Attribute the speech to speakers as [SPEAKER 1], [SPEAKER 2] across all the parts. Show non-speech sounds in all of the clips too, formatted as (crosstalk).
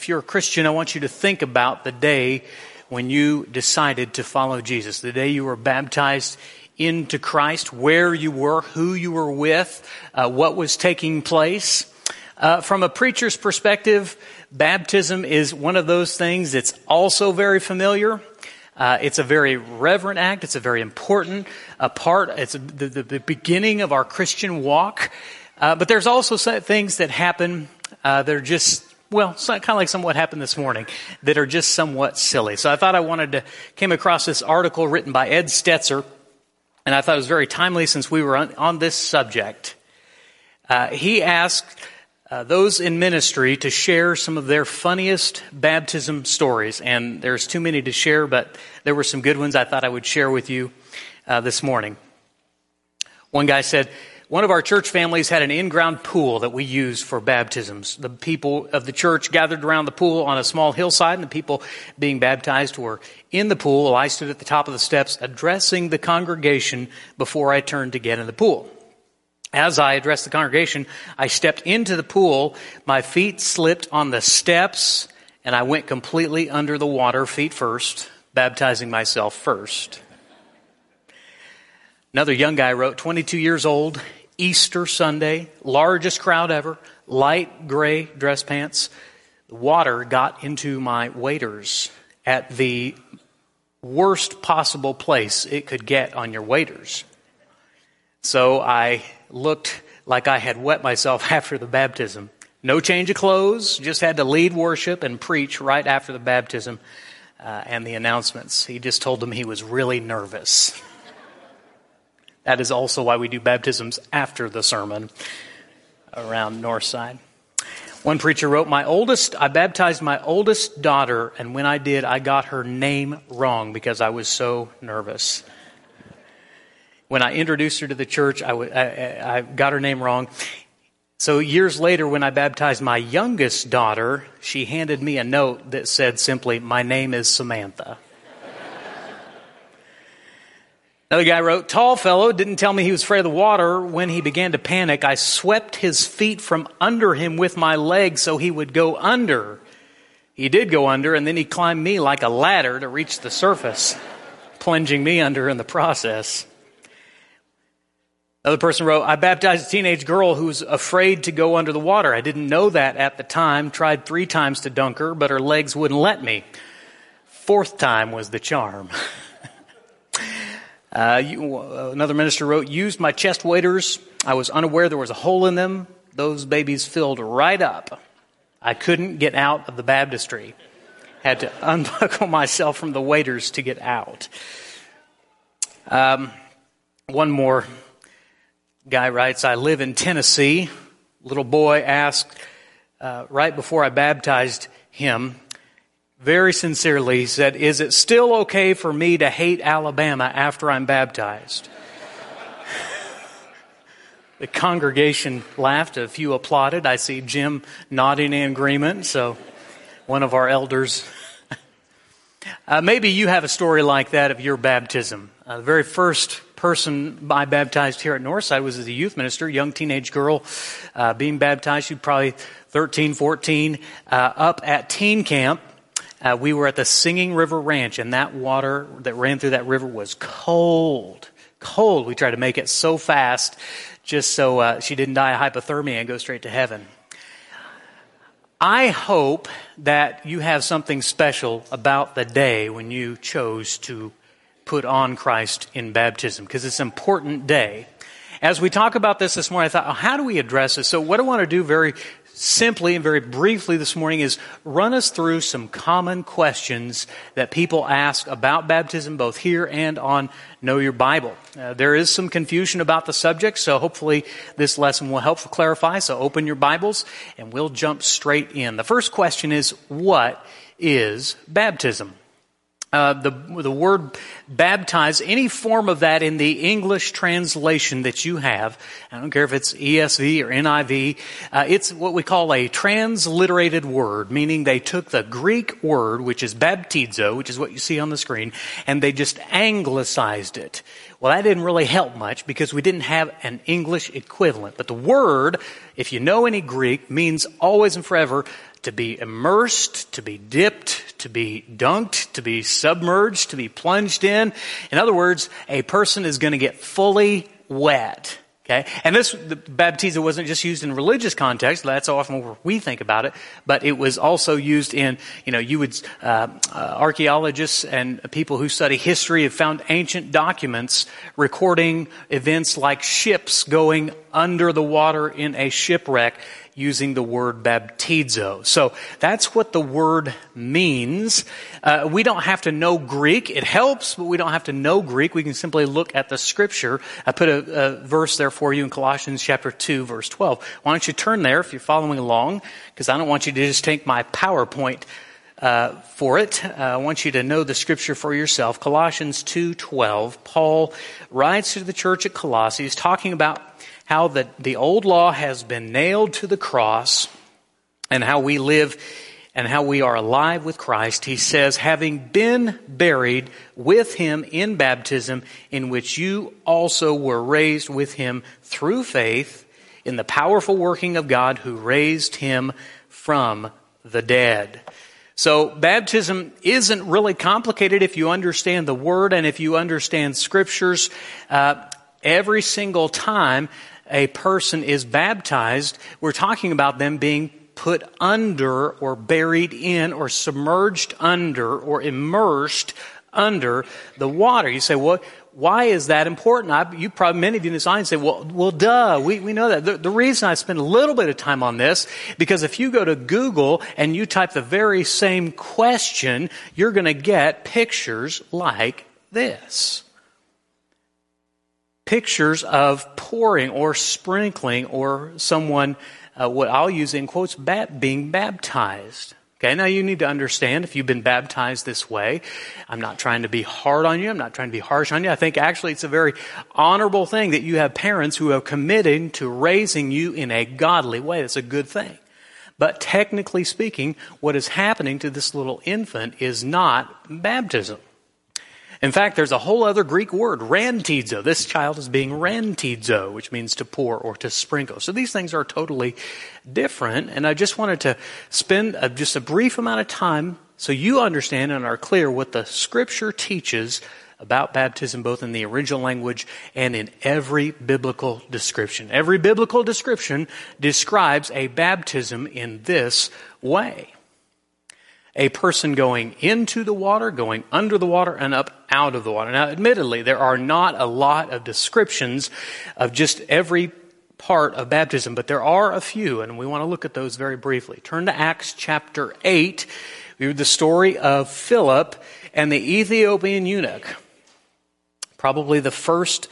[SPEAKER 1] If you're a Christian, I want you to think about the day when you decided to follow Jesus, the day you were baptized into Christ, where you were, who you were with, uh, what was taking place. Uh, from a preacher's perspective, baptism is one of those things that's also very familiar. Uh, it's a very reverent act. It's a very important uh, part. It's the, the, the, beginning of our Christian walk. Uh, but there's also things that happen uh, that are just well, kind of like some what happened this morning that are just somewhat silly. So I thought I wanted to came across this article written by Ed Stetzer, and I thought it was very timely since we were on, on this subject. Uh, he asked uh, those in ministry to share some of their funniest baptism stories, and there's too many to share, but there were some good ones I thought I would share with you uh, this morning. One guy said, one of our church families had an in-ground pool that we used for baptisms. The people of the church gathered around the pool on a small hillside, and the people being baptized were in the pool. I stood at the top of the steps addressing the congregation before I turned to get in the pool. As I addressed the congregation, I stepped into the pool. My feet slipped on the steps, and I went completely under the water, feet first, baptizing myself first. Another young guy wrote, 22 years old, Easter Sunday, largest crowd ever, light gray dress pants. Water got into my waders at the worst possible place it could get on your waders. So I looked like I had wet myself (laughs) after the baptism. No change of clothes, just had to lead worship and preach right after the baptism uh, and the announcements. He just told them he was really nervous. (laughs) That is also why we do baptisms after the sermon around Northside. One preacher wrote, My oldest, I baptized my oldest daughter, and when I did, I got her name wrong because I was so nervous. When I introduced her to the church, I, I, I got her name wrong. So years later, when I baptized my youngest daughter, she handed me a note that said simply, My name is Samantha. Another guy wrote, Tall fellow didn't tell me he was afraid of the water. When he began to panic, I swept his feet from under him with my legs so he would go under. He did go under, and then he climbed me like a ladder to reach the surface, plunging me under in the process. Another person wrote, I baptized a teenage girl who was afraid to go under the water. I didn't know that at the time. Tried three times to dunk her, but her legs wouldn't let me. Fourth time was the charm. (laughs) Uh, you, uh, another minister wrote, used my chest waders. I was unaware there was a hole in them. Those babies filled right up. I couldn't get out of the baptistry. Had to (laughs) unbuckle myself from the waders to get out. Um, one more guy writes, I live in Tennessee. Little boy asked, uh, right before I baptized him, very sincerely said, Is it still okay for me to hate Alabama after I'm baptized? the congregation laughed. A few applauded. I see Jim nodding in agreement. So, one of our elders. uh, maybe you have a story like that of your baptism. Uh, the very first person I baptized here at Northside was as a youth minister, young teenage girl uh, being baptized. She was probably 13, 14, uh, up at teen camp uh, we were at the Singing River Ranch, and that water that ran through that river was cold. Cold. We tried to make it so fast just so uh, she didn't die of hypothermia and go straight to heaven. I hope that you have something special about the day when you chose to put on Christ in baptism because it's an important day. As we talk about this this morning, I thought, oh, how do we address this? So, what I want to do very simply and very briefly this morning is run us through some common questions that people ask about baptism, both here and on Know Your Bible. Uh, there is some confusion about the subject, so hopefully this lesson will help clarify. So open your Bibles and we'll jump straight in. The first question is, what is baptism? Uh, the, the word baptize, any form of that in the English translation that you have, I don't care if it's ESV or NIV, uh, it's what we call a transliterated word, meaning they took the Greek word, which is baptizo, which is what you see on the screen, and they just anglicized it. Well, that didn't really help much because we didn't have an English equivalent. But the word, if you know any Greek, means always and forever to be immersed, to be dipped, to be dunked, to be submerged, to be plunged in. In other words, a person is going to get fully wet. Okay? And this, the baptizo wasn't just used in religious context. That's often where we think about it. But it was also used in, you know, you would, uh, uh, archaeologists and people who study history have found ancient documents recording events like ships going under the water in a shipwreck using the word baptizo. So that's what the word means. Uh, we don't have to know Greek. It helps, but we don't have to know Greek. We can simply look at the scripture. I put a, a verse there for you in Colossians chapter 2, verse 12. Why don't you turn there if you're following along? Because I don't want you to just take my PowerPoint uh, for it. Uh, I want you to know the scripture for yourself. Colossians 2:12. Paul writes to the church at Colossae. He's talking about how the, the old law has been nailed to the cross and how we live and how we are alive with Christ, he says, having been buried with him in baptism, in which you also were raised with him through faith in the powerful working of God who raised him from the dead. So baptism isn't really complicated if you understand the word and if you understand scriptures. Uh, every single time a person is baptized, we're talking about them being put under or buried in or submerged under or immersed under the water. You say, well, why is that important? I, you probably, many of you in this audience say, well, well, duh, we, we know that. The, the reason I spend a little bit of time on this, because if you go to Google and you type the very same question, you're going to get pictures like this pictures of pouring or sprinkling or someone, uh, what I'll use in quotes, being baptized. Okay, now you need to understand if you've been baptized this way, I'm not trying to be hard on you. I'm not trying to be harsh on you. I think actually it's a very honorable thing that you have parents who are committed to raising you in a godly way. That's a good thing. But technically speaking, what is happening to this little infant is not baptism. In fact, there's a whole other Greek word, rantizo. This child is being rantizo, which means to pour or to sprinkle. So these things are totally different. And I just wanted to spend a, just a brief amount of time so you understand and are clear what the scripture teaches about baptism, both in the original language and in every biblical description. Every biblical description describes a baptism in this way a person going into the water, going under the water, and up out of the water. Now, admittedly, there are not a lot of descriptions of just every part of baptism, but there are a few, and we want to look at those very briefly. Turn to Acts chapter 8. We read the story of Philip and the Ethiopian eunuch. Probably the first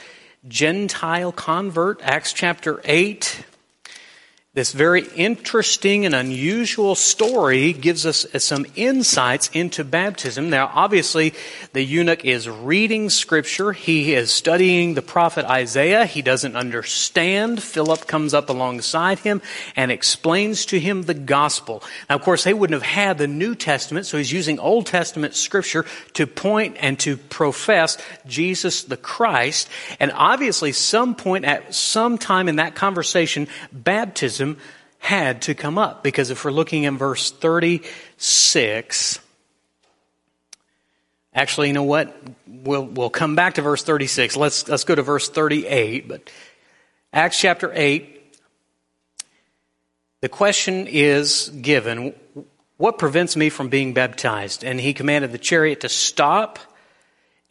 [SPEAKER 1] Gentile convert, Acts chapter 8 this very interesting and unusual story gives us some insights into baptism. Now, obviously, the eunuch is reading scripture. He is studying the prophet Isaiah. He doesn't understand. Philip comes up alongside him and explains to him the gospel. Now, of course, they wouldn't have had the New Testament, so he's using Old Testament scripture to point and to profess Jesus the Christ. And obviously, some point at some time in that conversation, baptism had to come up. Because if we're looking in verse 36, actually, you know what? We'll, we'll come back to verse 36. Let's, let's go to verse 38. But Acts chapter 8, the question is given What prevents me from being baptized? And he commanded the chariot to stop.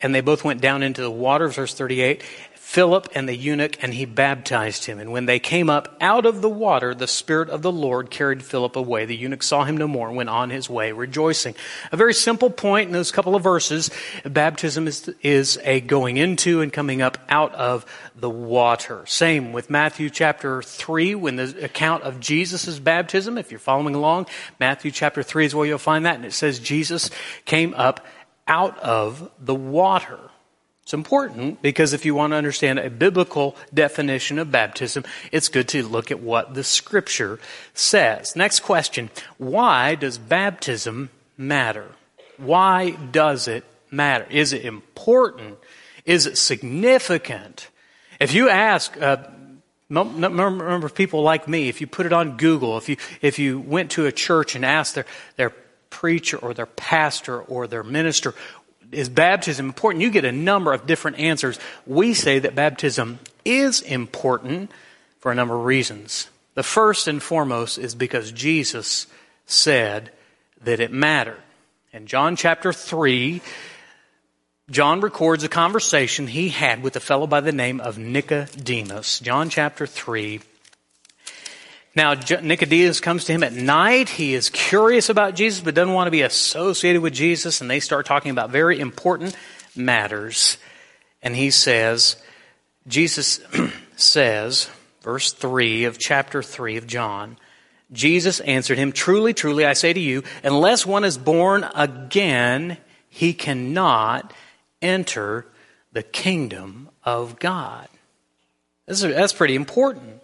[SPEAKER 1] And they both went down into the water, verse 38. Philip and the eunuch, and he baptized him. And when they came up out of the water, the Spirit of the Lord carried Philip away. The eunuch saw him no more and went on his way rejoicing. A very simple point in those couple of verses. Baptism is, is a going into and coming up out of the water. Same with Matthew chapter 3, when the account of Jesus' baptism, if you're following along, Matthew chapter 3 is where you'll find that. And it says Jesus came up out of the water. It's important because if you want to understand a biblical definition of baptism, it's good to look at what the scripture says. Next question. Why does baptism matter? Why does it matter? Is it important? Is it significant? If you ask a number of people like me, if you put it on Google, if you, if you went to a church and asked their, their preacher or their pastor or their minister, is baptism important? You get a number of different answers. We say that baptism is important for a number of reasons. The first and foremost is because Jesus said that it mattered. In John chapter 3, John records a conversation he had with a fellow by the name of Nicodemus. John chapter 3, now, Nicodemus comes to him at night. He is curious about Jesus, but doesn't want to be associated with Jesus. And they start talking about very important matters. And he says, Jesus (clears throat) says, verse 3 of chapter 3 of John, Jesus answered him, Truly, truly, I say to you, unless one is born again, he cannot enter the kingdom of God. That's pretty important.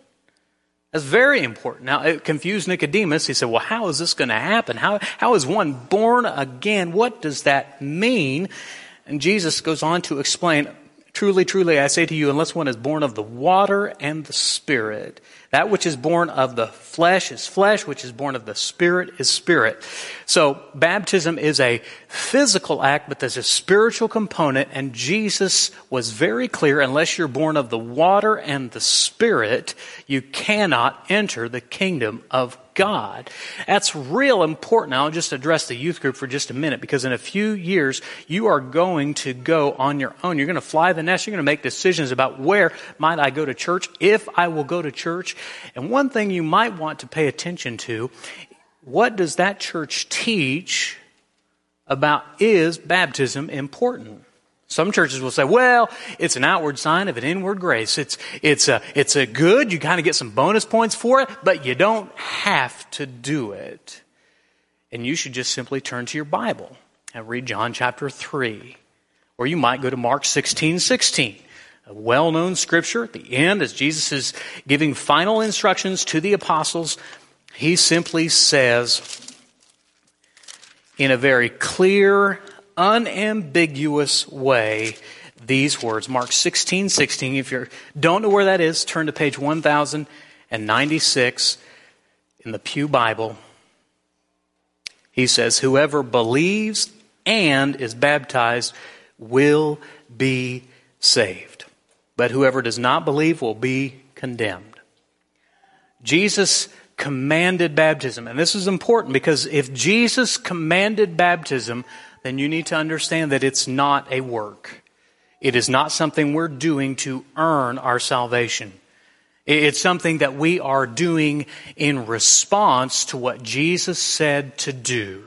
[SPEAKER 1] That's very important. Now, it confused Nicodemus. He said, Well, how is this going to happen? How, how is one born again? What does that mean? And Jesus goes on to explain Truly, truly, I say to you, unless one is born of the water and the Spirit, that which is born of the flesh is flesh, which is born of the Spirit is spirit. So, baptism is a physical act, but there's a spiritual component, and Jesus was very clear unless you're born of the water and the Spirit, you cannot enter the kingdom of God. That's real important. I'll just address the youth group for just a minute because in a few years, you are going to go on your own. You're going to fly the nest. You're going to make decisions about where might I go to church, if I will go to church. And one thing you might want to pay attention to, what does that church teach about is baptism important? Some churches will say, well, it's an outward sign of an inward grace. It's, it's a, it's a good. You kind of get some bonus points for it, but you don't have to do it. And you should just simply turn to your Bible and read John chapter 3. Or you might go to Mark 16, 16. A well known scripture at the end, as Jesus is giving final instructions to the apostles, he simply says, in a very clear unambiguous way these words. Mark 16, 16. If you don't know where that is, turn to page 1096 in the Pew Bible. He says, Whoever believes and is baptized will be saved. But whoever does not believe will be condemned. Jesus commanded baptism. And this is important because if Jesus commanded baptism, then you need to understand that it's not a work. It is not something we're doing to earn our salvation. It's something that we are doing in response to what Jesus said to do.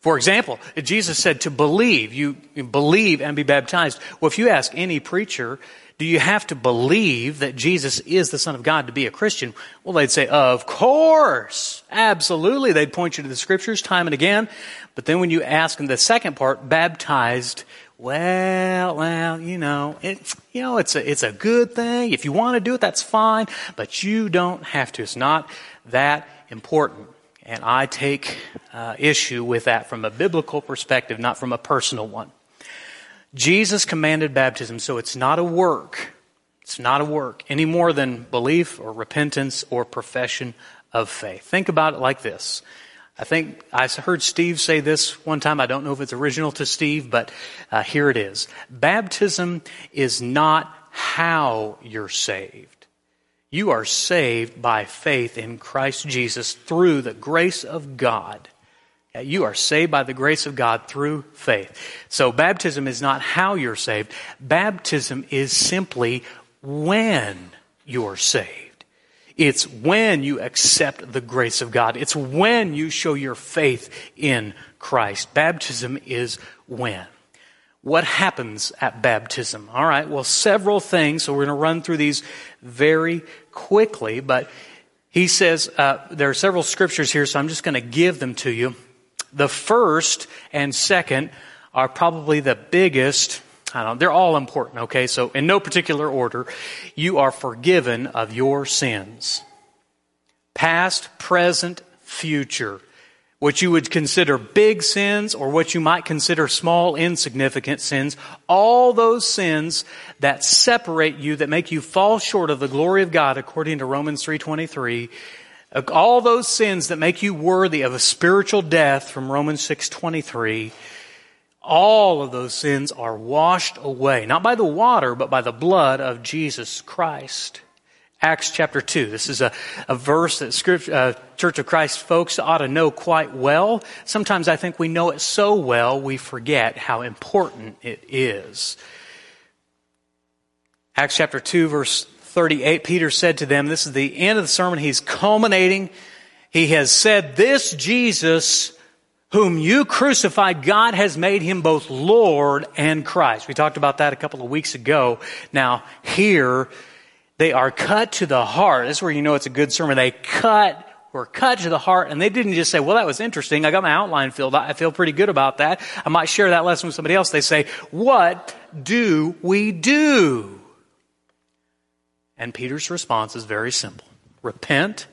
[SPEAKER 1] For example, Jesus said to believe, you believe and be baptized. Well, if you ask any preacher, do you have to believe that Jesus is the Son of God to be a Christian? Well, they'd say, of course. Absolutely. They'd point you to the scriptures time and again. But then when you ask them the second part, baptized, well, well, you know, you know, it's a, it's a good thing. If you want to do it, that's fine, but you don't have to. It's not that important. And I take uh, issue with that from a biblical perspective, not from a personal one. Jesus commanded baptism, so it's not a work. It's not a work any more than belief or repentance or profession of faith. Think about it like this. I think I heard Steve say this one time. I don't know if it's original to Steve, but uh, here it is. Baptism is not how you're saved. You are saved by faith in Christ Jesus through the grace of God. You are saved by the grace of God through faith. So baptism is not how you're saved. Baptism is simply when you're saved. It's when you accept the grace of God. It's when you show your faith in Christ. Baptism is when. What happens at baptism? All right, well, several things. So we're going to run through these very quickly, but he says uh, there are several scriptures here, so I'm just going to give them to you. The first and second are probably the biggest. I don't they're all important, okay? So in no particular order, you are forgiven of your sins. Past, present, future. What you would consider big sins or what you might consider small, insignificant sins. All those sins that separate you, that make you fall short of the glory of God according to Romans 3.23. All those sins that make you worthy of a spiritual death from Romans 6.23 all of those sins are washed away, not by the water, but by the blood of Jesus Christ. Acts chapter 2. This is a, a verse that uh, Church of Christ folks ought to know quite well. Sometimes I think we know it so well we forget how important it is. Acts chapter 2, verse 38, Peter said to them, this is the end of the sermon. He's culminating. He has said, This Jesus whom you crucified, God has made him both Lord and Christ. We talked about that a couple of weeks ago. Now, here, they are cut to the heart. This is where you know it's a good sermon. They cut were cut to the heart, and they didn't just say, Well, that was interesting. I got my outline filled. I feel pretty good about that. I might share that lesson with somebody else. They say, What do we do? And Peter's response is very simple repent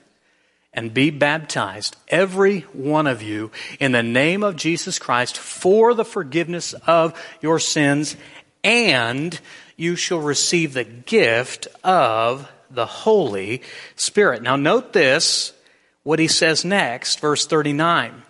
[SPEAKER 1] and be baptized, every one of you, in the name of Jesus Christ for the forgiveness of your sins, and you shall receive the gift of the Holy Spirit. Now, note this, what he says next, verse 39.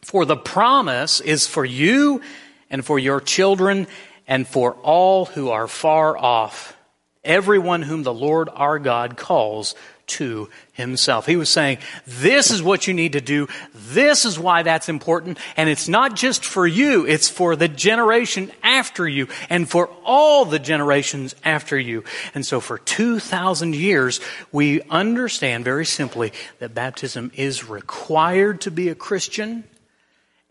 [SPEAKER 1] For the promise is for you and for your children and for all who are far off, everyone whom the Lord our God calls to himself. He was saying, this is what you need to do. This is why that's important. And it's not just for you. It's for the generation after you and for all the generations after you. And so for 2,000 years, we understand very simply that baptism is required to be a Christian.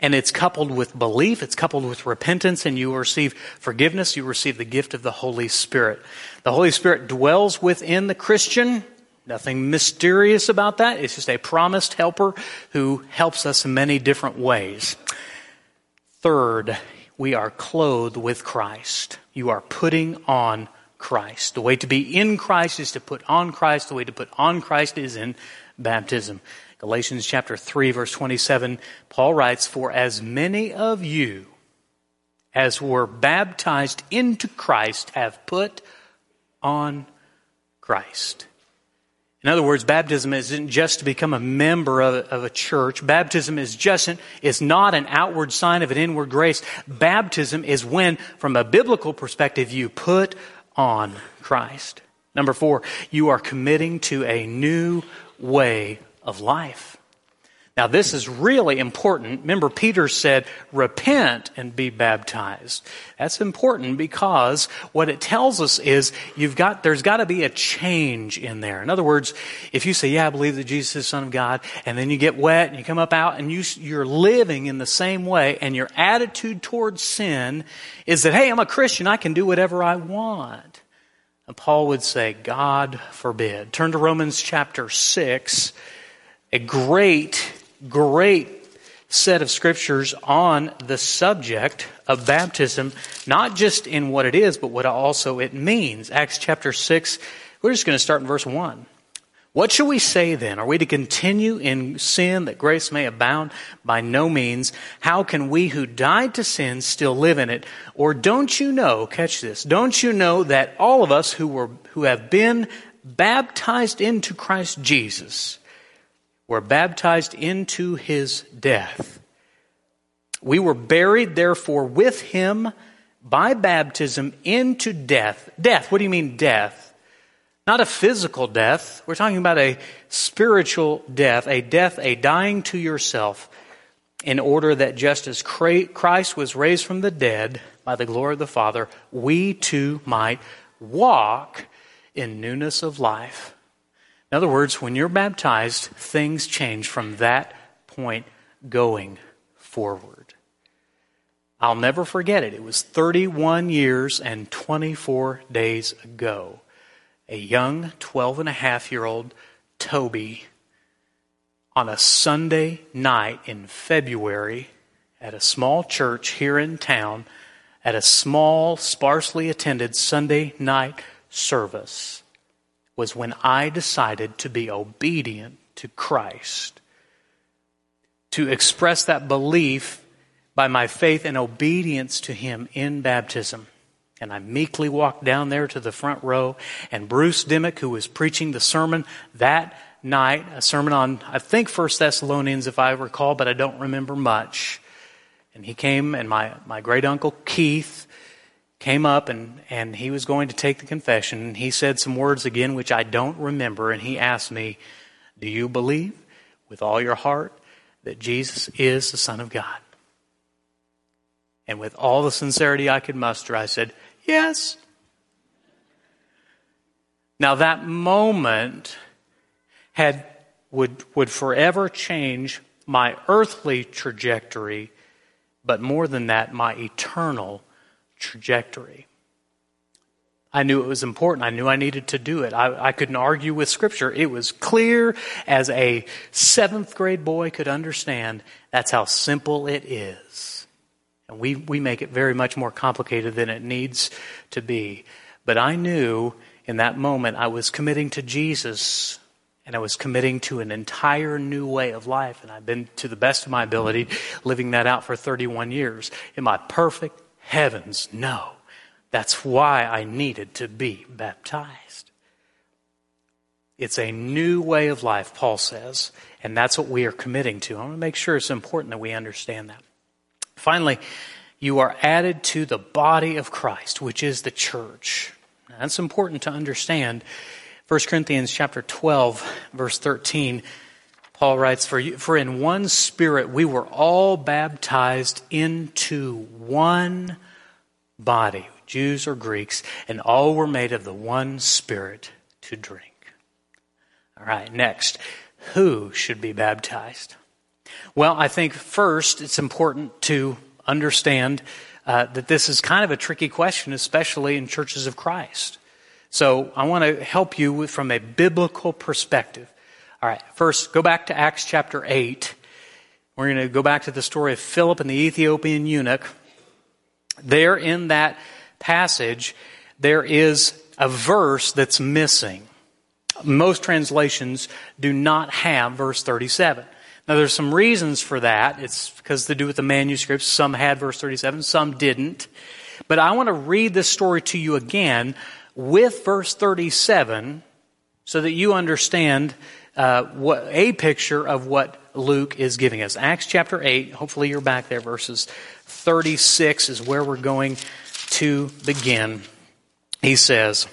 [SPEAKER 1] And it's coupled with belief, it's coupled with repentance, and you receive forgiveness, you receive the gift of the Holy Spirit. The Holy Spirit dwells within the Christian, Nothing mysterious about that. It's just a promised helper who helps us in many different ways. Third, we are clothed with Christ. You are putting on Christ. The way to be in Christ is to put on Christ. The way to put on Christ is in baptism. Galatians chapter 3 verse 27, Paul writes, For as many of you as were baptized into Christ have put on Christ. In other words, baptism isn't just to become a member of, of, a church. Baptism is just is not an outward sign of an inward grace. Baptism is when, from a biblical perspective, you put on Christ. Number four, you are committing to a new way of life. Now, this is really important. Remember, Peter said, repent and be baptized. That's important because what it tells us is you've got, there's got to be a change in there. In other words, if you say, yeah, I believe that Jesus is the Son of God, and then you get wet and you come up out and you, you're living in the same way and your attitude towards sin is that, hey, I'm a Christian, I can do whatever I want. And Paul would say, God forbid. Turn to Romans chapter 6, a great great set of scriptures on the subject of baptism, not just in what it is, but what also it means. Acts chapter 6, we're just going to start in verse 1. What shall we say then? Are we to continue in sin that grace may abound? By no means. How can we who died to sin still live in it? Or don't you know, catch this, don't you know that all of us who were, who have been baptized into Christ Jesus, were baptized into his death. We were buried, therefore, with him by baptism into death. Death, what do you mean, death? Not a physical death. We're talking about a spiritual death, a death, a dying to yourself, in order that just as Christ was raised from the dead by the glory of the Father, we too might walk in newness of life. In other words, when you're baptized, things change from that point going forward. I'll never forget it. It was 31 years and 24 days ago. A young 12 and a half year old Toby on a Sunday night in February at a small church here in town at a small, sparsely attended Sunday night service was when I decided to be obedient to Christ, to express that belief by my faith and obedience to Him in baptism. And I meekly walked down there to the front row, and Bruce Dimmick, who was preaching the sermon that night, a sermon on, I think, First Thessalonians, if I recall, but I don't remember much. And he came, and my, my great uncle Keith came up, and, and he was going to take the confession. And he said some words again, which I don't remember. And he asked me, Do you believe with all your heart that Jesus is the Son of God? And with all the sincerity I could muster, I said, Yes. Now that moment had would would forever change my earthly trajectory but more than that, my eternal trajectory. I knew it was important. I knew I needed to do it. I, I, couldn't argue with Scripture. It was clear as a seventh grade boy could understand. That's how simple it is. And we, we make it very much more complicated than it needs to be. But I knew in that moment I was committing to Jesus and I was committing to an entire new way of life. And I've been, to the best of my ability, living that out for 31 years. Am I perfect? Heavens, no. That's why I needed to be baptized. It's a new way of life, Paul says, and that's what we are committing to. I want to make sure it's important that we understand that. Finally, you are added to the body of Christ, which is the church. Now, that's important to understand 1 Corinthians chapter 12, verse 13, Paul writes, for, you, for in one spirit we were all baptized into one body, Jews or Greeks, and all were made of the one spirit to drink. All right, next, who should be baptized? Well, I think first it's important to understand uh, that this is kind of a tricky question, especially in churches of Christ. So I want to help you with, from a biblical perspective. All right, first, go back to Acts chapter 8. We're going to go back to the story of Philip and the Ethiopian eunuch. There in that passage, there is a verse that's missing. Most translations do not have verse 37. Now, there's some reasons for that. It's because to do with the manuscripts. Some had verse 37, some didn't. But I want to read this story to you again with verse 37 so that you understand uh, what, a picture of what Luke is giving us. Acts chapter 8, hopefully you're back there, verses 36 is where we're going to begin. He says,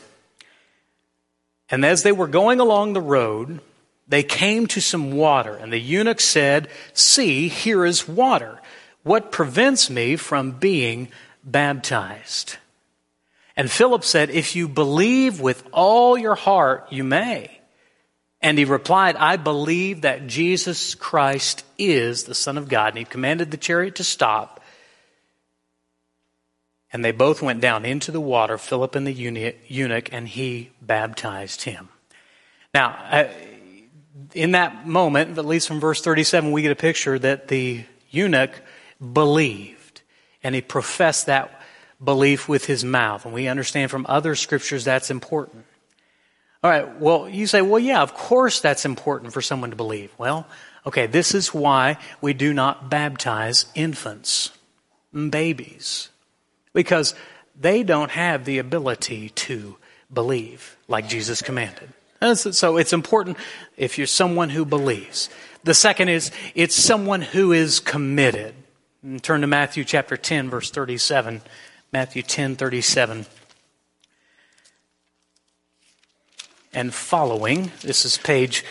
[SPEAKER 1] And as they were going along the road, they came to some water, and the eunuch said, See, here is water. What prevents me from being baptized? And Philip said, If you believe with all your heart, you may. And he replied, I believe that Jesus Christ is the Son of God. And he commanded the chariot to stop. And they both went down into the water, Philip and the eunuch, and he baptized him. Now, in that moment, at least from verse 37, we get a picture that the eunuch believed. And he professed that belief with his mouth. And we understand from other scriptures that's important. All right, well, you say, well, yeah, of course that's important for someone to believe. Well, okay, this is why we do not baptize infants, babies, because they don't have the ability to believe like Jesus commanded. So it's important if you're someone who believes. The second is it's someone who is committed. Mm, turn to Matthew chapter 10, verse 37. Matthew 10 37. And following, this is page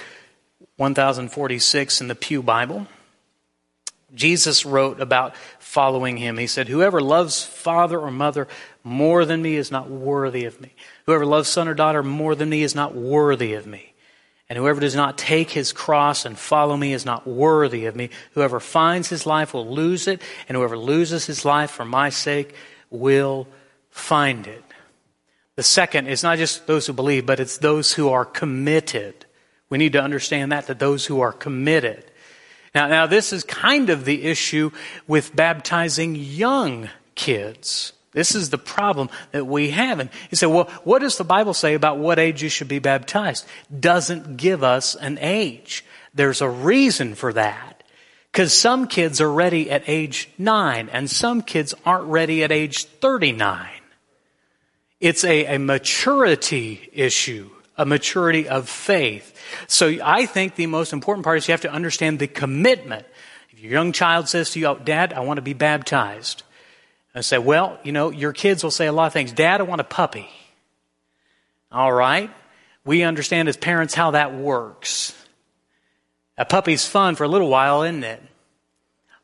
[SPEAKER 1] 1046 in the Pew Bible. Jesus wrote about following him. He said, Whoever loves father or mother more than me is not worthy of me. Whoever loves son or daughter more than me is not worthy of me. And whoever does not take his cross and follow me is not worthy of me. Whoever finds his life will lose it, and whoever loses his life for my sake will find it. The second is not just those who believe, but it's those who are committed. We need to understand that, that those who are committed. Now, now this is kind of the issue with baptizing young kids. This is the problem that we have. And you say, well, what does the Bible say about what age you should be baptized? Doesn't give us an age. There's a reason for that. Because some kids are ready at age nine and some kids aren't ready at age 39. It's a, a maturity issue, a maturity of faith. So I think the most important part is you have to understand the commitment. If your young child says to you, oh, Dad, I want to be baptized. I say, well, you know, your kids will say a lot of things. Dad, I want a puppy. All right. We understand as parents how that works. A puppy's fun for a little while, isn't it?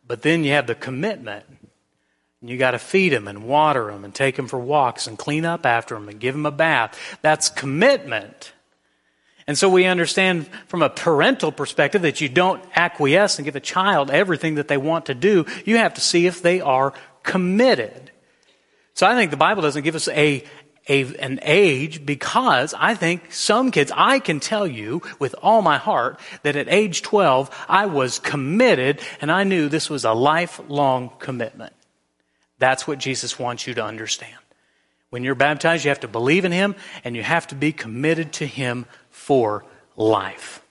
[SPEAKER 1] But then you have the commitment. And you got to feed them and water them and take them for walks and clean up after them and give them a bath. That's commitment. And so we understand from a parental perspective that you don't acquiesce and give a child everything that they want to do. You have to see if they are committed. So I think the Bible doesn't give us a, a, an age because I think some kids, I can tell you with all my heart that at age 12, I was committed and I knew this was a lifelong commitment. That's what Jesus wants you to understand. When you're baptized, you have to believe in Him and you have to be committed to Him for life.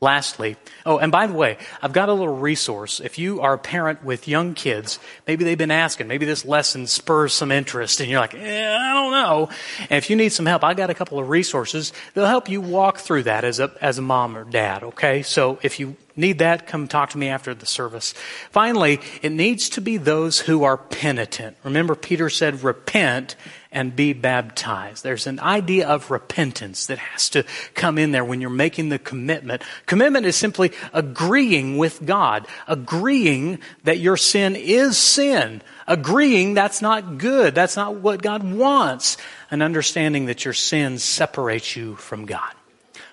[SPEAKER 1] Lastly, oh, and by the way, I've got a little resource. If you are a parent with young kids, maybe they've been asking, maybe this lesson spurs some interest, and you're like, eh, I don't know. And if you need some help, I've got a couple of resources that'll help you walk through that as a, as a mom or dad, okay? So if you need that, come talk to me after the service. Finally, it needs to be those who are penitent. Remember, Peter said, repent and be baptized. There's an idea of repentance that has to come in there when you're making the commitment. Commitment is simply agreeing with God, agreeing that your sin is sin, agreeing that's not good, that's not what God wants, and understanding that your sin separates you from God.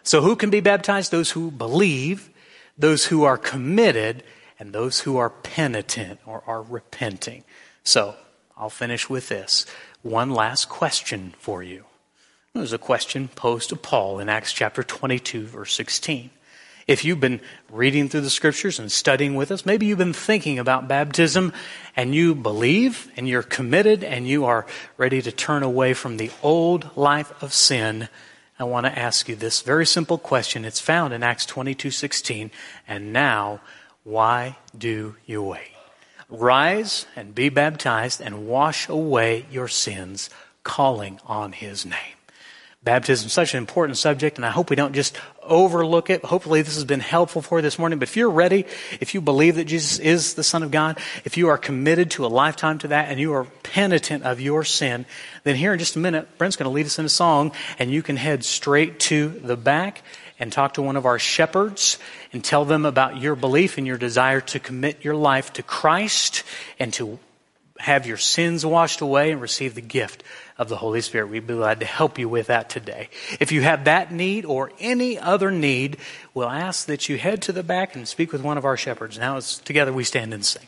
[SPEAKER 1] So who can be baptized? Those who believe, those who are committed, and those who are penitent or are repenting. So, I'll finish with this one last question for you. There's a question posed to Paul in Acts chapter 22, verse 16. If you've been reading through the scriptures and studying with us, maybe you've been thinking about baptism and you believe and you're committed and you are ready to turn away from the old life of sin. I want to ask you this very simple question. It's found in Acts 22:16. And now, why do you wait? Rise and be baptized and wash away your sins, calling on his name. Baptism is such an important subject, and I hope we don't just overlook it. Hopefully, this has been helpful for you this morning. But if you're ready, if you believe that Jesus is the Son of God, if you are committed to a lifetime to that, and you are penitent of your sin, then here in just a minute, Brent's going to lead us in a song, and you can head straight to the back and talk to one of our shepherds and tell them about your belief and your desire to commit your life to Christ and to have your sins washed away and receive the gift of the Holy Spirit. We'd be glad to help you with that today. If you have that need or any other need, we'll ask that you head to the back and speak with one of our shepherds. Now, as together we stand and sing.